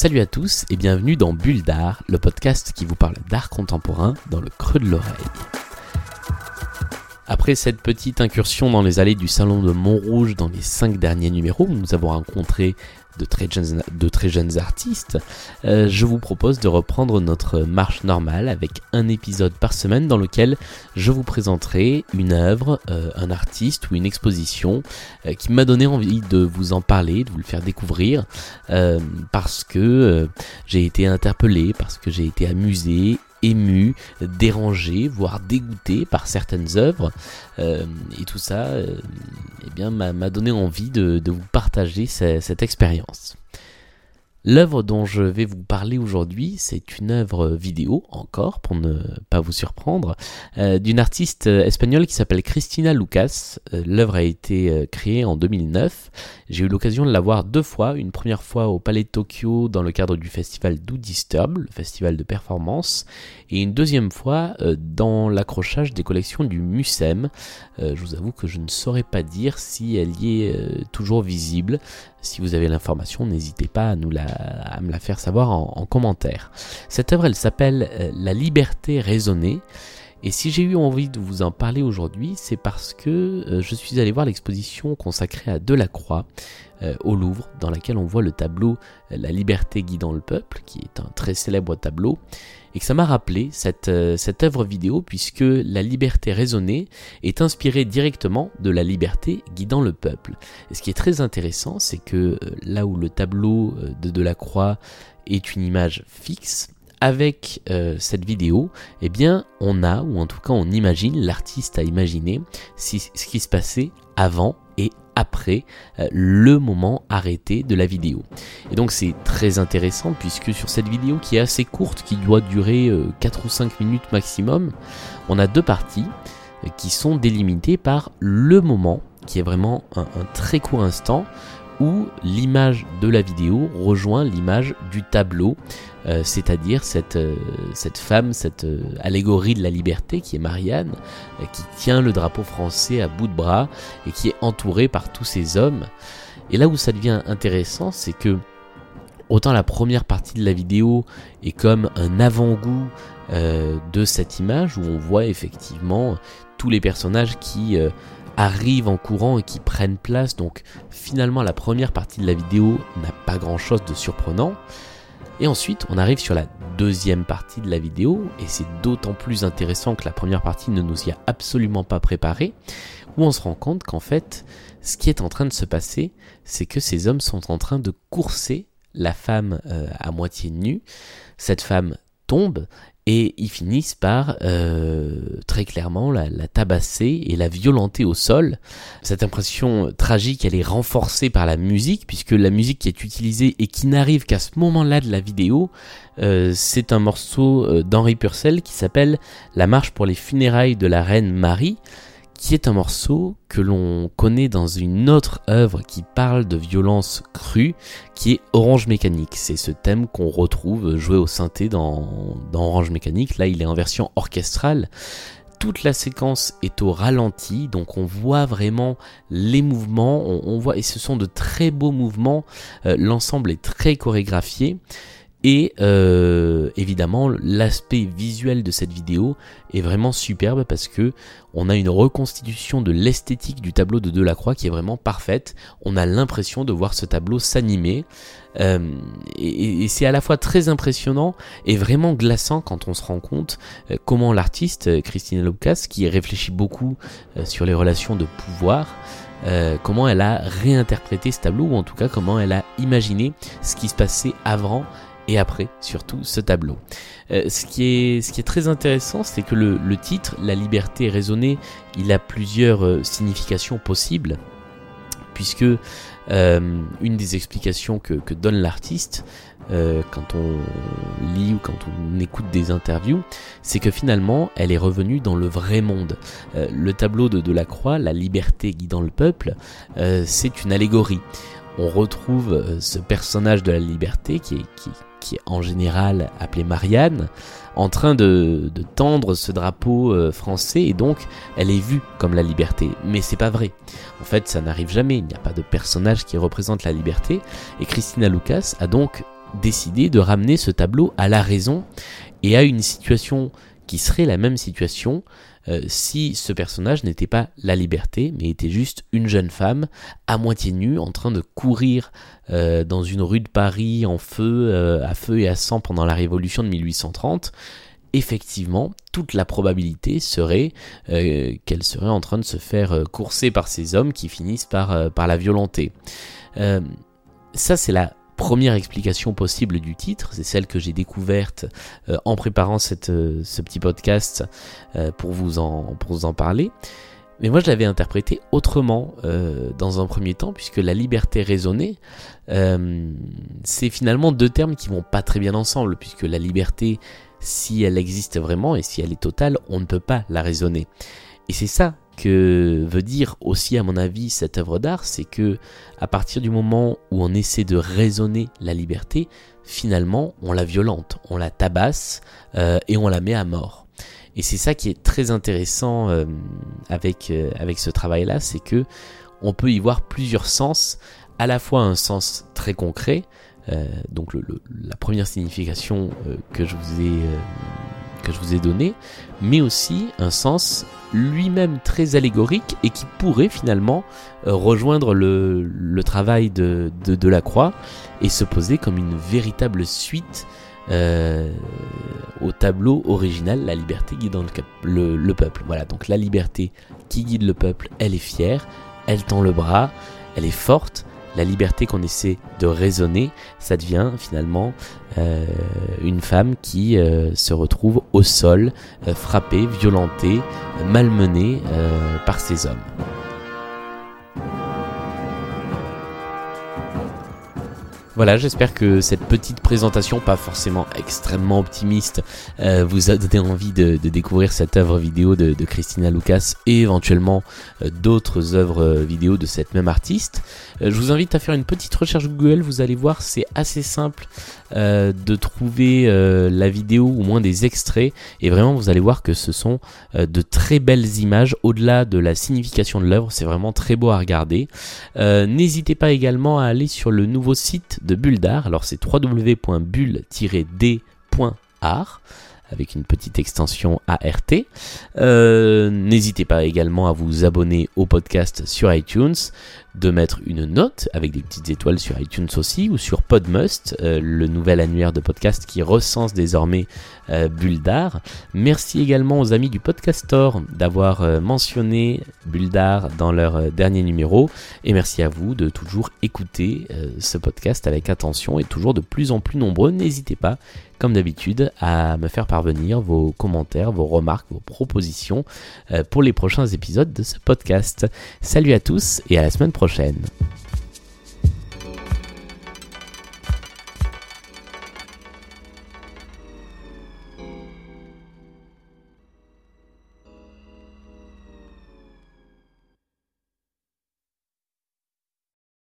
Salut à tous et bienvenue dans Bulle d'art, le podcast qui vous parle d'art contemporain dans le creux de l'oreille. Après cette petite incursion dans les allées du salon de Montrouge dans les cinq derniers numéros, où nous avons rencontré de très jeunes, artistes, euh, je vous propose de reprendre notre marche normale avec un épisode par semaine dans lequel je vous présenterai une œuvre, euh, un artiste ou une exposition euh, qui m'a donné envie de vous en parler, de vous le faire découvrir, parce que j'ai été interpellé, parce que j'ai été amusé ému, dérangé, voire dégoûté par certaines œuvres. Euh, et tout ça euh, eh bien, m'a donné envie de, vous partager cette expérience. L'œuvre dont je vais vous parler aujourd'hui, c'est une œuvre vidéo, encore, pour ne pas vous surprendre, euh, d'une artiste espagnole qui s'appelle Cristina Lucas. Euh, l'œuvre a été euh, créée en 2009. J'ai eu l'occasion de la voir deux fois, une première fois au Palais de Tokyo dans le cadre du festival Do Disturb, le festival de performance, et une deuxième fois dans l'accrochage des collections du Mucem. je vous avoue que je ne saurais pas dire si elle y est toujours visible. Si vous avez l'information, n'hésitez pas à, nous la, me la faire savoir en, commentaire. Cette œuvre, elle s'appelle euh, La liberté raisonnée. Et si j'ai eu envie de vous en parler aujourd'hui, c'est parce que euh, je suis allé voir l'exposition consacrée à Delacroix euh, au Louvre, dans laquelle on voit le tableau La liberté guidant le peuple, qui est un très célèbre tableau et que ça m'a rappelé cette, euh, œuvre vidéo puisque la liberté raisonnée est inspirée directement de la liberté guidant le peuple. Et ce qui est très intéressant, c'est que euh, là où le tableau euh, de Delacroix est une image fixe, avec cette vidéo, eh bien, on a, ou en tout cas on imagine, l'artiste a imaginé ce qui se passait avant et après euh, le moment arrêté de la vidéo. Et donc c'est très intéressant puisque sur cette vidéo qui est assez courte, qui doit durer 4 euh, ou 5 minutes maximum, on a deux parties euh, qui sont délimitées par le moment, qui est vraiment un, très court instant, où l'image de la vidéo rejoint l'image du tableau, c'est-à-dire cette, cette femme, cette allégorie de la liberté qui est Marianne, qui tient le drapeau français à bout de bras et qui est entourée par tous ces hommes. Et là où ça devient intéressant, c'est que autant la première partie de la vidéo est comme un avant-goût euh, de cette image où on voit effectivement tous les personnages qui euh, arrivent en courant et qui prennent place. Donc finalement la première partie de la vidéo n'a pas grand-chose de surprenant. Et ensuite on arrive sur la deuxième partie de la vidéo et c'est d'autant plus intéressant que la première partie ne nous y a absolument pas préparé où on se rend compte qu'en fait ce qui est en train de se passer c'est que ces hommes sont en train de courser la femme euh, à moitié nue. Cette femme tombe et ils finissent par euh, très clairement la, tabasser et la violenter au sol. Cette impression tragique, elle est renforcée par la musique, puisque la musique qui est utilisée et qui n'arrive qu'à ce moment-là de la vidéo, euh, c'est un morceau d'Henri Purcell qui s'appelle La marche pour les funérailles de la reine Marie qui est un morceau que l'on connaît dans une autre œuvre qui parle de violence crue, qui est Orange Mécanique. C'est ce thème qu'on retrouve joué au synthé dans, Orange Mécanique. Là, il est en version orchestrale. Toute la séquence est au ralenti, donc on voit vraiment les mouvements, on, voit, et ce sont de très beaux mouvements, euh, l'ensemble est très chorégraphié. Et euh, évidemment, l'aspect visuel de cette vidéo est vraiment superbe parce que on a une reconstitution de l'esthétique du tableau de Delacroix qui est vraiment parfaite. On a l'impression de voir ce tableau s'animer. Euh, et, c'est à la fois très impressionnant et vraiment glaçant quand on se rend compte euh, comment l'artiste, Christina Lucas, qui réfléchit beaucoup sur les relations de pouvoir, comment elle a réinterprété ce tableau, ou en tout cas comment elle a imaginé ce qui se passait avant et après surtout ce tableau. Euh, ce, qui est, ce qui est très intéressant, c'est que le, titre, La liberté raisonnée, il a plusieurs euh, significations possibles, puisque euh, une des explications que, donne l'artiste, quand on lit ou quand on écoute des interviews, c'est que finalement, elle est revenue dans le vrai monde. le tableau de Delacroix, La liberté guidant le peuple, c'est une allégorie on retrouve ce personnage de la liberté qui est, qui, qui est en général appelée Marianne, en train de, tendre ce drapeau euh, français et donc elle est vue comme la liberté. Mais c'est pas vrai. En fait, ça n'arrive jamais. Il n'y a pas de personnage qui représente la liberté. Et Christina Lucas a donc décidé de ramener ce tableau à la raison et à une situation qui serait la même situation euh, si ce personnage n'était pas la liberté, mais était juste une jeune femme à moitié nue en train de courir euh, dans une rue de Paris en feu, euh, à feu et à sang pendant la Révolution de 1830 effectivement, toute la probabilité serait qu'elle serait en train de se faire courser par ces hommes qui finissent par, la violenter. ça, c'est la première explication possible du titre, c'est celle que j'ai découverte euh, en préparant cette, euh, ce petit podcast euh, pour, vous en, pour vous en parler. Mais moi je l'avais interprété autrement dans un premier temps, puisque la liberté raisonnée, c'est finalement deux termes qui vont pas très bien ensemble, puisque la liberté, si elle existe vraiment et si elle est totale, on ne peut pas la raisonner. Et c'est ça que veut dire aussi à mon avis cette œuvre d'art, c'est que à partir du moment où on essaie de raisonner la liberté, finalement on la violente, on la tabasse euh, et on la met à mort. Et c'est ça qui est très intéressant euh, avec, euh, avec ce travail-là, c'est que on peut y voir plusieurs sens, à la fois un sens très concret, donc la première signification que je vous ai je vous ai donné, mais aussi un sens lui-même très allégorique et qui pourrait finalement euh, rejoindre le, travail de, de, la croix et se poser comme une véritable suite euh, au tableau original La liberté guidant le, le, peuple. Voilà, donc la liberté qui guide le peuple, elle est fière, elle tend le bras, elle est forte, la liberté qu'on essaie de raisonner, ça devient finalement euh, une femme qui euh, se retrouve au sol, euh, frappée, violentée, malmenée par ces hommes. Voilà, j'espère que cette petite présentation, pas forcément extrêmement optimiste, euh, vous a donné envie de, découvrir cette œuvre vidéo de, Christina Lucas et éventuellement euh, d'autres œuvres euh, vidéo de cette même artiste. je vous invite à faire une petite recherche Google, vous allez voir, c'est assez simple de trouver la vidéo ou moins des extraits et vraiment vous allez voir que ce sont de très belles images au-delà de la signification de l'œuvre, c'est vraiment très beau à regarder. N'hésitez pas également à aller sur le nouveau site de Bulle d'Art. Alors c'est www.bulle-d.art avec une petite extension ART. Euh, n'hésitez pas également à vous abonner au podcast sur iTunes, de mettre une note avec des petites étoiles sur iTunes aussi ou sur Podmust, euh, le nouvel annuaire de podcast qui recense désormais euh. Merci également aux amis du Podcastor d'avoir euh, mentionné Bulle d'art dans leur dernier numéro et merci à vous de toujours écouter ce podcast avec attention et toujours de plus en plus nombreux. N'hésitez pas comme d'habitude, à me faire parvenir vos commentaires, vos remarques, vos propositions pour les prochains épisodes de ce podcast. Salut à tous et à la semaine prochaine.